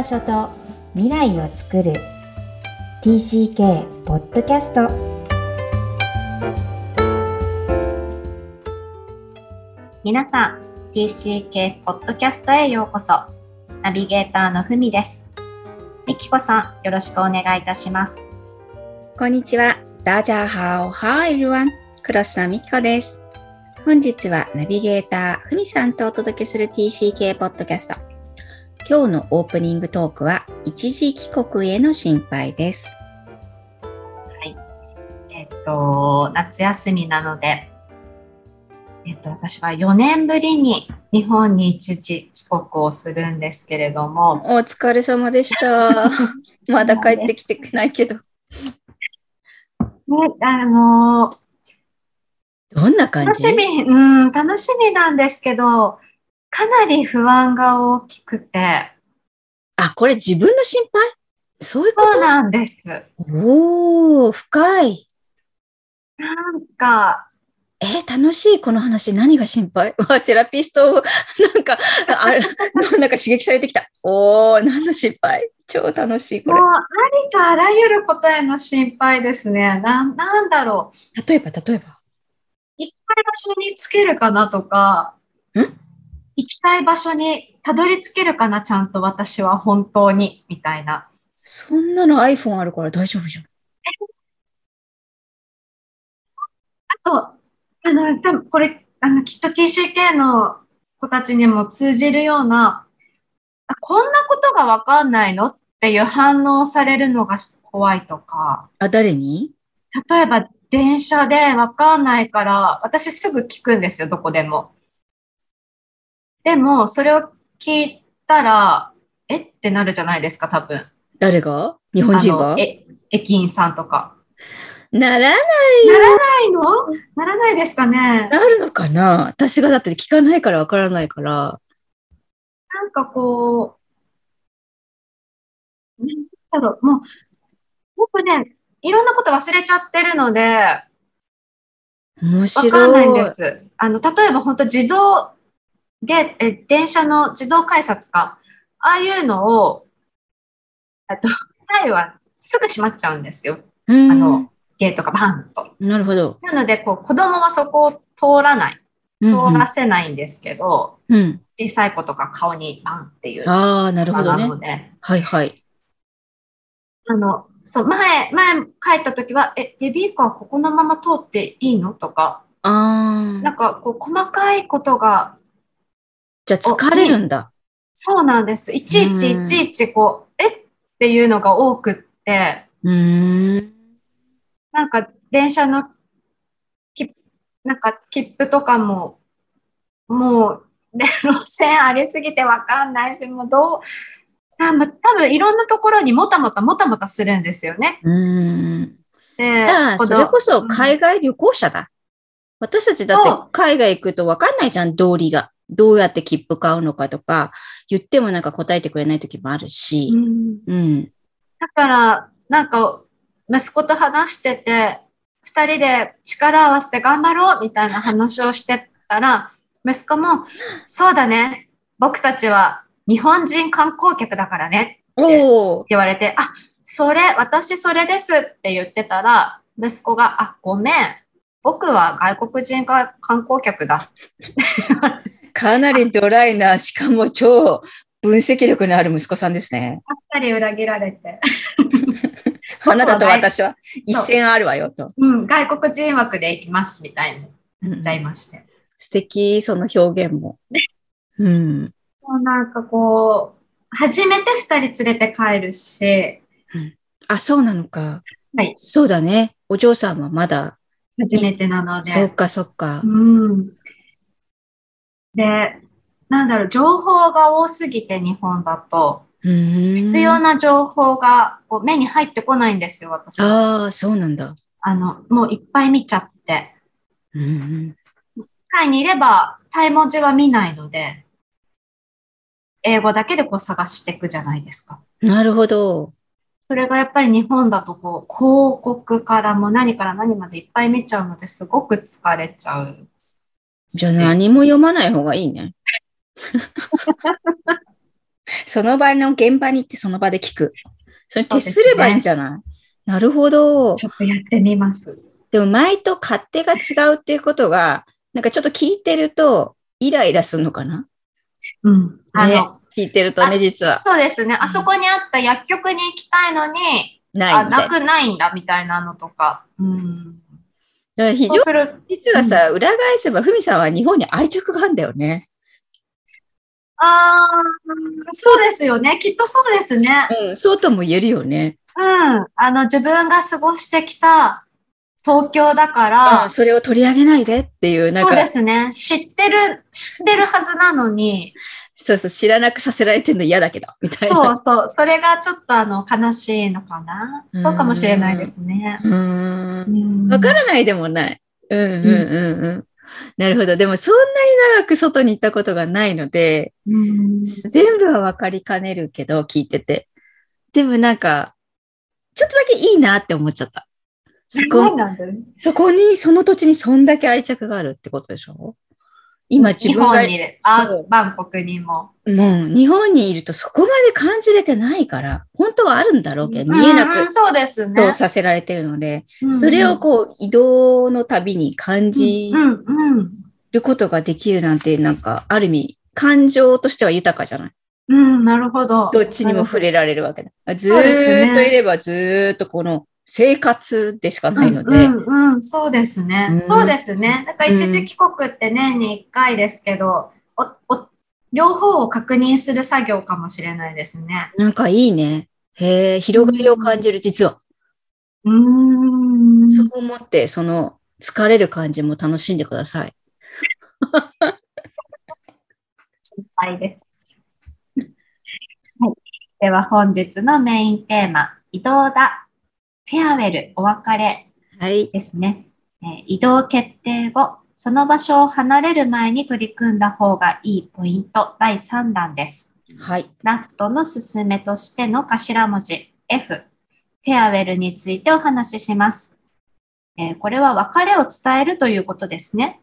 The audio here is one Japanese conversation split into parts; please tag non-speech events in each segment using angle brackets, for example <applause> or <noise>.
場所と未来を作る。TCK ポッドキャスト皆さん TCK ポッドキャストへようこそ。ナビゲーターのふみです。みきこさんよろしくお願いいたします。こんにちは。ダジャーハオ。ハーエルワンクロスさんみきこです。本日はナビゲーターふみさんとお届けする TCK ポッドキャスト今日のオープニングトークは一時帰国への心配です。はい。えっと、夏休みなので、えっと、私は4年ぶりに日本に一時帰国をするんですけれども。お疲れ様でした。<laughs> まだ帰ってきてないけど。ね、あのどんな感じ？楽しみ、うん、楽しみなんですけど、かなり不安が大きくて。あ、これ自分の心配？そういうこと？そうなんです。おー、深い。なんか、えー、楽しいこの話。何が心配？<laughs> わ、セラピスト、<laughs> なんか、あれ、<laughs> なんか刺激されてきた。おー、何の心配？超楽しい、これ。もう、ありとあらゆることへの心配ですね。な、なんだろう。例えば、例えば？行きたい場所につけるかなとか、ん？行きたい場所にたどり着けるかな、ちゃんと私は本当に、みたいな。そんなの iPhone あるから大丈夫じゃん。あと、あの、多分これ、あの、きっと TCK の子たちにも通じるような、あこんなことがわかんないのっていう反応されるのが怖いとか。あ、誰に？例えば、電車でわかんないから、私すぐ聞くんですよ、どこでも。でも、それを聞いたら、えってなるじゃないですか、多分。誰が？日本人が？え、駅員さんとか。ならないよ。ならないの？ならないですかね。なるのかな？私がだって聞かないからわからないから。なんかこう、なんだろう、もう、僕ね、いろんなこと忘れちゃってるので、面白い。わかんないんです。あの、例えば本当自動で、え、電車の自動改札か。ああいうのを、あと、前はすぐ閉まっちゃうんですよ。あの、ゲートがバンと。なるほど。なので、こう、子供はそこを通らない。通らせないんですけど、うんうん、小さい子とか顔にバンっていう。ああ、なるほどね。はいはい。あの、そう、前、前帰った時は、え、ベビーカーここのまま通っていいの？とか、あなんか、こう、細かいことがじゃあ疲れるんだ。そうなんです。いちいちいちいちこう、えっていうのが多くって、うんなんか電車のき、なんか切符とかも、もう、で路線ありすぎてわかんないし、もうどう、多分多分いろんなところにもたもたもたもたするんですよね。うん。で、それこそ海外旅行者だ。うん、私たちだって海外行くとわかんないじゃん、道理が。どうやって切符買うのかとか、言ってもなんか答えてくれない時もあるし。うん。うん、だから、なんか、息子と話してて、二人で力を合わせて頑張ろうみたいな話をしてたら、息子も、そうだね、僕たちは日本人観光客だからねって言われて、あ、それ、私それですって言ってたら、息子が、あ、ごめん、僕は外国人観光客だ。かなりドライな、しかも超分析力のある息子さんですね。あっさり裏切られて。<laughs> あなたと私は一線あるわよと。うん、外国人枠で行きますみたいに言っちゃいまして。うん、素敵、その表現も。<laughs> うん。もうなんかこう、初めて二人連れて帰るし。うん、あ、そうなのか。はい。そうだね。お嬢さんはまだ。初めてなので。そっかそっか。うん。で、なんだろう、情報が多すぎて日本だと、必要な情報がこう目に入ってこないんですよ、私。ああ、そうなんだ。あの、もういっぱい見ちゃって。タイにいれば、タイ文字は見ないので、英語だけでこう探していくじゃないですか。なるほど。それがやっぱり日本だとこう広告からも何から何までいっぱい見ちゃうのですごく疲れちゃう。じゃあ何も読まない方がいいね。<laughs> その場の現場に行ってその場で聞く。それ徹すればいいんじゃない、なるほど。ちょっとやってみます。でも前と勝手が違うっていうことが、なんかちょっと聞いてると、イライラするのかな？うん。あの、聞いてるとね、あ実は。そうですね。あそこにあった薬局に行きたいのに、あ、ない。なくないんだみたいなのとか。うん。非常に。実はさ、裏返せば、ふみさんは日本に愛着があるんだよね。ああ、そうですよね。きっとそうですね。うん、そうとも言えるよね。うん。あの、自分が過ごしてきた東京だから、うん、それを取り上げないでっていう、なんそうか、ですね。知ってる、知ってるはずなのに、そうそう、知らなくさせられてるの嫌だけど、みたいな。そうそう、それがちょっとあの、悲しいのかな？うんそうかもしれないですね。うんんわからないでもない。うんうんうんうん。なるほど。でもそんなに長く外に行ったことがないので、うん全部はわかりかねるけど、聞いてて。でもなんか、ちょっとだけいいなって思っちゃった。そこ、そこに、その土地にそんだけ愛着があるってことでしょ？今自日分が本、にいる。バンコクにも。もう日本にいるとそこまで感じれてないから、本当はあるんだろうけど、見えなくうんうんそうですね。とさせられてるので、うんそれをこう移動のたびに感じうんうんることができるなんて、なんか、ある意味、感情としては豊かじゃない？うん、なるほど。どっちにも触れられるわけだ。ずっといればずーっとこの生活でしかないので、うんうんうん、そうですね。うんそうですね。だから一時帰国って年に1回ですけど、おお両方を確認する作業かもしれないですね。なんかいいね。へえ、広がりを感じる、実は。うーん。そう思って、その疲れる感じも楽しんでください。心配です。はい。では本日のメインテーマ、移動だ。フェアウェル、お別れはい。ですね。えー移動決定後、その場所を離れる前に取り組んだ方がいいポイント第3弾です。はい。ラフトの進めとしての頭文字 F、フェアウェルについてお話しします。えーこれは別れを伝えるということですね。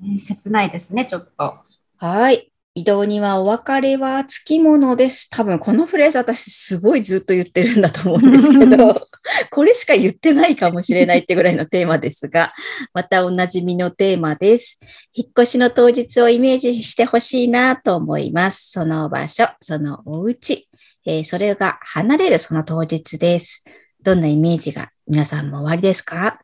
えー切ないですね、ちょっと。はい。移動にはお別れはつきものです。多分このフレーズ私すごいずっと言ってるんだと思うんですけど、<laughs> これしか言ってないかもしれないってぐらいのテーマですが、またおなじみのテーマです。引っ越しの当日をイメージしてほしいなと思います。その場所、そのお家、えーそれが離れるその当日です。どんなイメージが皆さんもおありですか？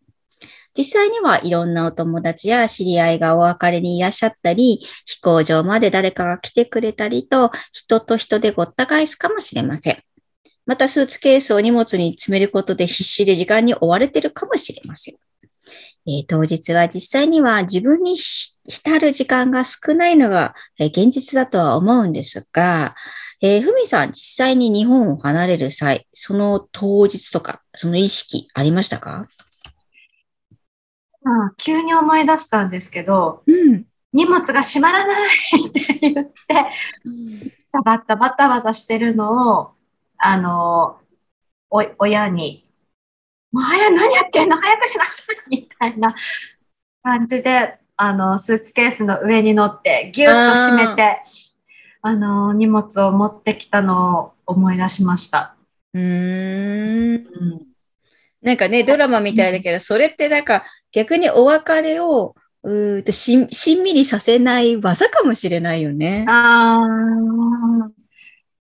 実際にはいろんなお友達や知り合いがお別れにいらっしゃったり、飛行場まで誰かが来てくれたりと、人と人でごった返すかもしれません。また、スーツケースを荷物に詰めることで必死で時間に追われてるかもしれません。えー当日は実際には自分に浸る時間が少ないのが、現実だとは思うんですが、えーふみさん、実際に日本を離れる際、その当日とか、その意識ありましたか？うん急に思い出したんですけど、うん。荷物が閉まらないって言って、バタバタバタバタしてるのを、あの、お親に、もう早く何やってんの？早くしなさいみたいな感じで、あの、スーツケースの上に乗って、ぎゅっと閉めて、あの、荷物を持ってきたのを思い出しました。うーん。うんなんかね、ドラマみたいだけど、それってなんか逆にお別れをうーんとしんしんみりさせない技かもしれないよね。ああ、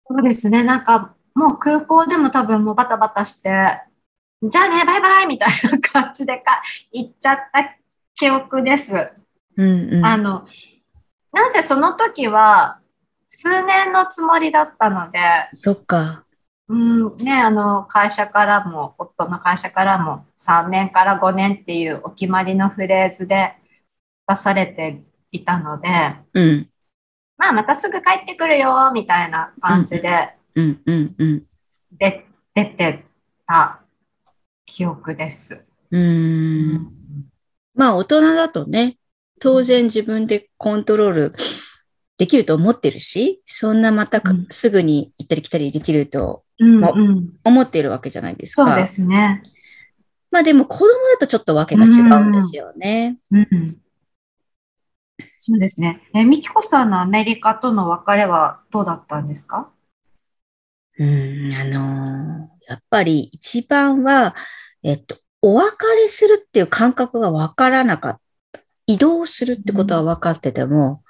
そうですね。なんか、もう空港でも多分もうバタバタして、じゃあね、バイバイみたいな感じでか行っちゃった記憶です。うんうん。あの、なんせその時は数年のつもりだったので、そっか。うん、ね、あの、会社からも、夫の会社からも3年から5年っていうお決まりのフレーズで出されていたので、うん。まあ、またすぐ帰ってくるよ、みたいな感じでうんうんうん。で出てた記憶です。うーん。まあ大人だとね、当然自分でコントロールできると思ってるし、そんなまたすぐに行ったり来たりできるとうん、まうん。思っているわけじゃないですか。そうですね。まあでも子供だとちょっとわけが違うんですよね。うん。そうですね。え、みきこさんのアメリカとの別れはどうだったんですか？うん、あのーやっぱり一番は、えっと、お別れするっていう感覚がわからなかった。移動するってことは分かってても、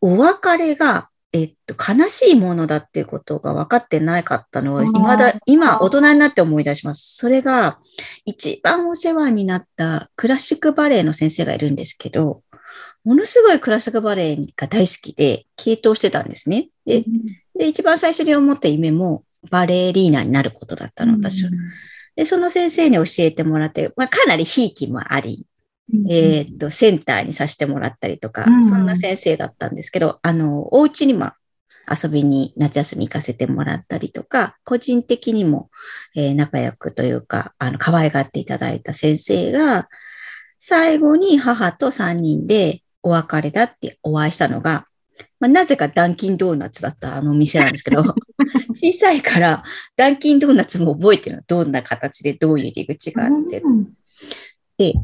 お別れが、えっと、悲しいものだっていうことが分かってなかったのは、未だ、今、大人になって思い出します。それが、一番お世話になったクラシックバレエの先生がいるんですけど、ものすごいクラシックバレエが大好きで、傾倒してたんですね。で、で、一番最初に思った夢も、バレリーナになることだったの、私は。で、その先生に教えてもらって、まあ、かなりひいきもあり、えーっと、センターにさせてもらったりとか、うんそんな先生だったんですけど、あの、お家にも遊びに夏休み行かせてもらったりとか、個人的にも、えー仲良くというか、あの、可愛がっていただいた先生が、最後に母と3人でお別れだってお会いしたのが、まあ、なぜかダンキンドーナツだったあのお店なんですけど、<laughs> 小さいからダンキンドーナツも覚えてるの。どんな形でどういう入り口があって。で、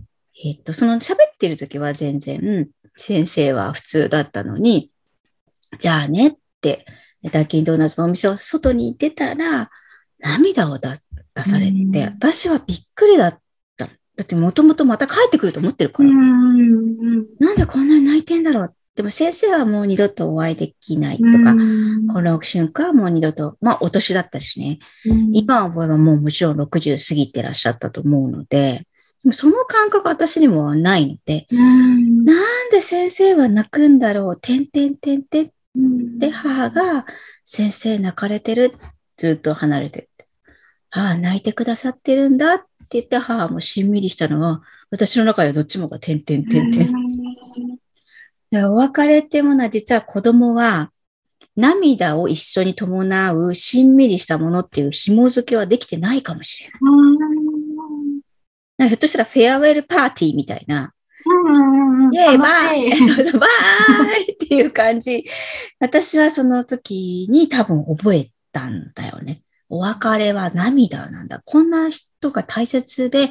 えっと、その喋ってる時は全然、先生は普通だったのに、じゃあねって、ダンキンドーナツのお店を外に出たら、涙を出出されて、うん。私はびっくりだった。だってもともとまた帰ってくると思ってるから、なんでこんなに泣いてんだろう。でも先生はもう二度とお会いできないとか、この瞬間はもう二度と、まあお年だったしね、今思えばもうもちろん60過ぎてらっしゃったと思うので、その感覚私にもないので、なんで先生は泣くんだろう、てんてんてんてんで、母が、先生泣かれてる、ずっと離れてって。ああ、泣いてくださってるんだって言って、母もしんみりしたのは、私の中でどっちもがてんてんてんてん。でお別れってものは実は子供は涙を一緒に伴うしんみりしたものっていう紐付けはできてないかもしれない。なんかひょっとしたらフェアウェルパーティーみたいな、イェーイバイ <laughs> そうそうバイっていう感じ。私はその時に多分覚えたんだよね。お別れは涙なんだ。こんな人が大切で、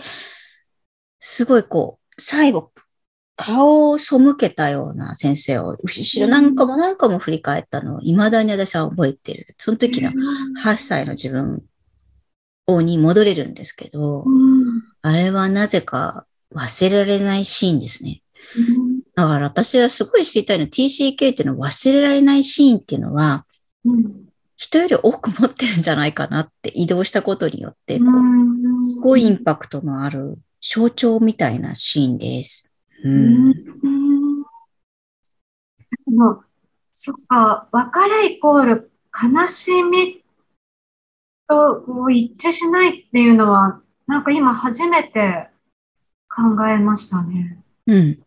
すごいこう、最後、顔を背けたような先生を、後ろ何個も何個も振り返ったのを、未だに私は覚えてる。その時の8歳の自分をに戻れるんですけど、あれはなぜか忘れられないシーンですね。だから私はすごい知りたいのは TCK っていうのは忘れられないシーンっていうのは人より多く持ってるんじゃないかなって移動したことによってこうすごいインパクトのある象徴みたいなシーンです。うん。もうそっか、別れイコール悲しみと一致しないっていうのは、なんか今初めて考えましたね。うん。やっ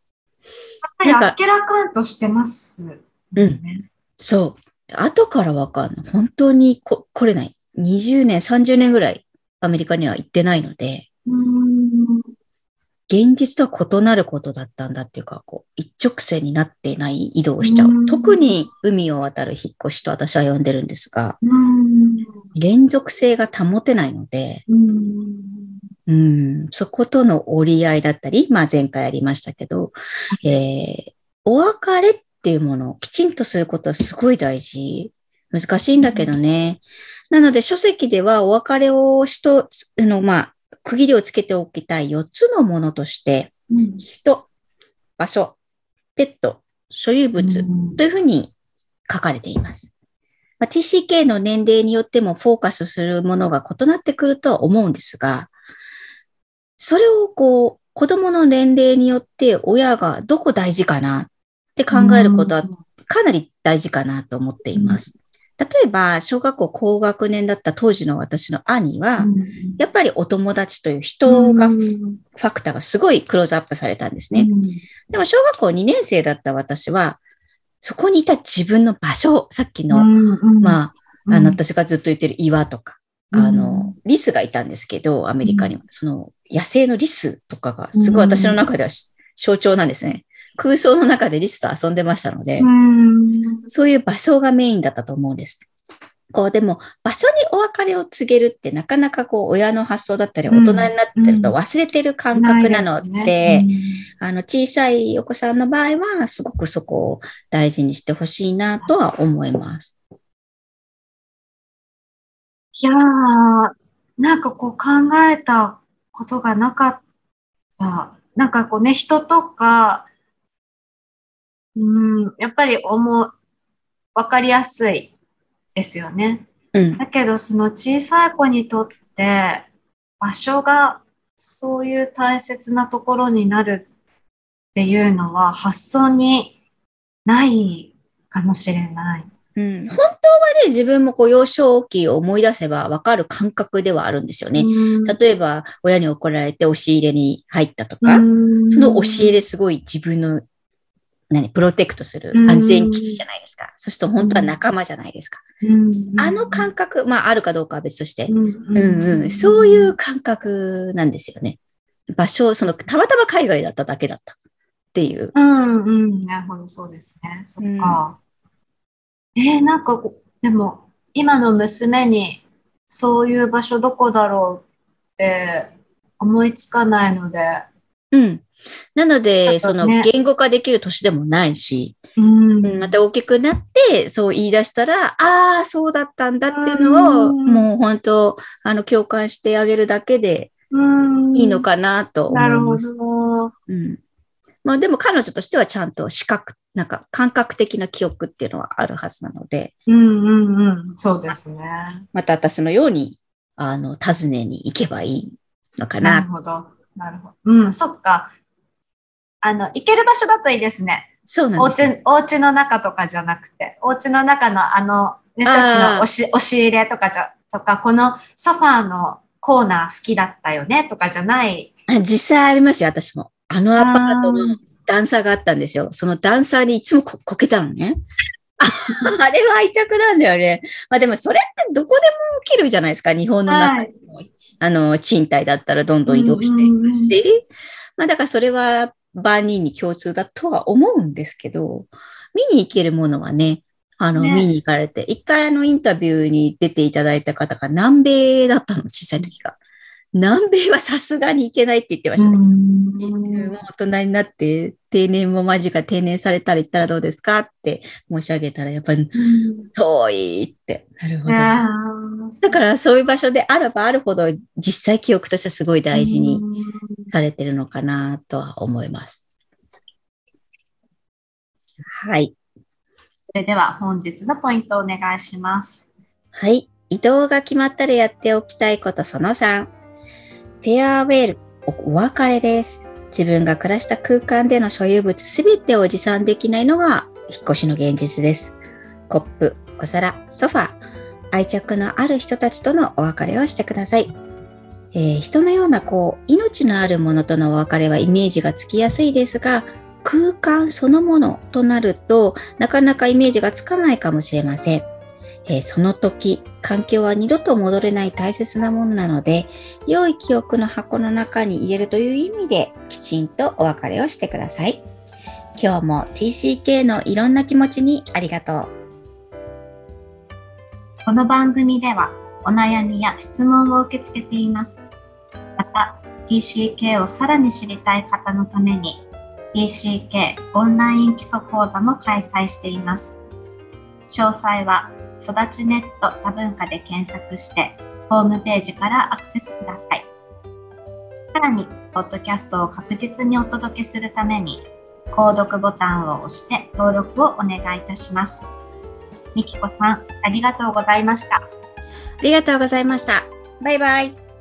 ぱりあっけらかんとしてます、ね。そう。後からわかんない。本当にこ来れない。20年、30年ぐらいアメリカには行ってないので、うん。現実とは異なることだったんだっていうか、こう、一直線になっていない移動をしちゃう。うん特に海を渡る引っ越しと私は呼んでるんですが、うん。連続性が保てないので、うん。うん、そことの折り合いだったり、まあ前回ありましたけど、えーお別れっていうものをきちんとすることはすごい大事。難しいんだけどね。なので書籍ではお別れをしと、あの、まあ、区切りをつけておきたい4つのものとして、うん人、場所、ペット、所有物というふうに書かれています。まあ、TCK の年齢によってもフォーカスするものが異なってくるとは思うんですが、それをこう、子供の年齢によって親がどこ大事かなって考えることはかなり大事かなと思っています。例えば、小学校高学年だった当時の私の兄は、やっぱりお友達という人が、ファクターがすごいクローズアップされたんですね。でも小学校2年生だった私は、そこにいた自分の場所、さっきの、まあ、あの、私がずっと言ってる岩とか、あの、リスがいたんですけど、アメリカには、その、野生のリスとかが、すごい私の中では象徴なんですね。空想の中でリスと遊んでましたので、そういう場所がメインだったと思うんです。こう、でも、場所にお別れを告げるって、なかなかこう、親の発想だったり、大人になってると忘れてる感覚なので、あの、小さいお子さんの場合は、すごくそこを大事にしてほしいなとは思います。いやー、なんかこう考えたことがなかった。なんかこうね、人とか、うん、やっぱり思う、わかりやすいですよね。うん。だけど、その小さい子にとって、場所がそういう大切なところになるっていうのは発想にないかもしれない。うん、本当はね、自分もこう幼少期を思い出せば分かる感覚ではあるんですよね。うん例えば、親に怒られて押し入れに入ったとか、うんその押し入れすごい自分の、何、プロテクトする安全基地じゃないですか。そうすると本当は仲間じゃないですか。うんあの感覚、まああるかどうかは別として、うん、そういう感覚なんですよね。場所、その、たまたま海外だっただけだったっていう。うんうん、なるほど、そうですね。そっか。えーなんかでも、今の娘に、そういう場所どこだろうって思いつかないので、うん。なので、あとそのね言語化できる年でもないし、うんうんまた大きくなって、そう言い出したら、ああ、そうだったんだっていうのを、うんもう本当、あの、共感してあげるだけでうんいいのかなと思ないるほます。ど。うん。まあでも彼女としてはちゃんと視覚、なんか感覚的な記憶っていうのはあるはずなので、うんうんうん、そうですね。また私のように、あの、訪ねに行けばいいのかな。なるほど。なるほど。うん、そっか。あの、行ける場所だといいですね。おそうなんですよ。家、お家の中とかじゃなくて、お家の中のあの、ね、さっきの押し押し入れとかじゃ、とか、このソファーのコーナー好きだったよねとかじゃない。あ実際ありますよ、私も。あのアパートの段差があったんですよ。その段差にいつもここけたのね。あ <laughs> あれは愛着なんだよね。まあでもそれってどこでも起きるじゃないですか。日本の中にも。あの、賃貸だったらどんどん移動していくし。まあだからそれは万人に共通だとは思うんですけど、見に行けるものはね、あの、ね見に行かれて、一回あのインタビューに出ていただいた方が南米だったの、小さい時が。南米はさすがに行けないって言ってましたね。もう大人になって定年も間近定年されたら行ったらどうですかって申し上げたらやっぱり遠いって。なるほど。だからそういう場所であればあるほど実際記憶としてはすごい大事にされてるのかなとは思います。はい。それでは本日のポイントをお願いします。はい。移動が決まったらやっておきたいことその3。フェアウェル、お別れです。自分が暮らした空間での所有物すべてを持参できないのが引っ越しの現実です。コップ、お皿、ソファ、愛着のある人たちとのお別れをしてください。えー人のようなこう、命のあるものとのお別れはイメージがつきやすいですが、空間そのものとなると、なかなかイメージがつかないかもしれません。えーその時、環境は二度と戻れない大切なものなので、良い記憶の箱の中に入れるという意味で、きちんとお別れをしてください。今日も TCK のいろんな気持ちにありがとう。この番組ではお悩みや質問を受け付けています。また、TCK をさらに知りたい方のために、TCK オンライン基礎講座も開催しています。詳細は、育ちネット多文化で検索して、ホームページからアクセスください。さらに、ポッドキャストを確実にお届けするために、購読ボタンを押して登録をお願いいたします。みきこさん、ありがとうございました。ありがとうございました。バイバイ。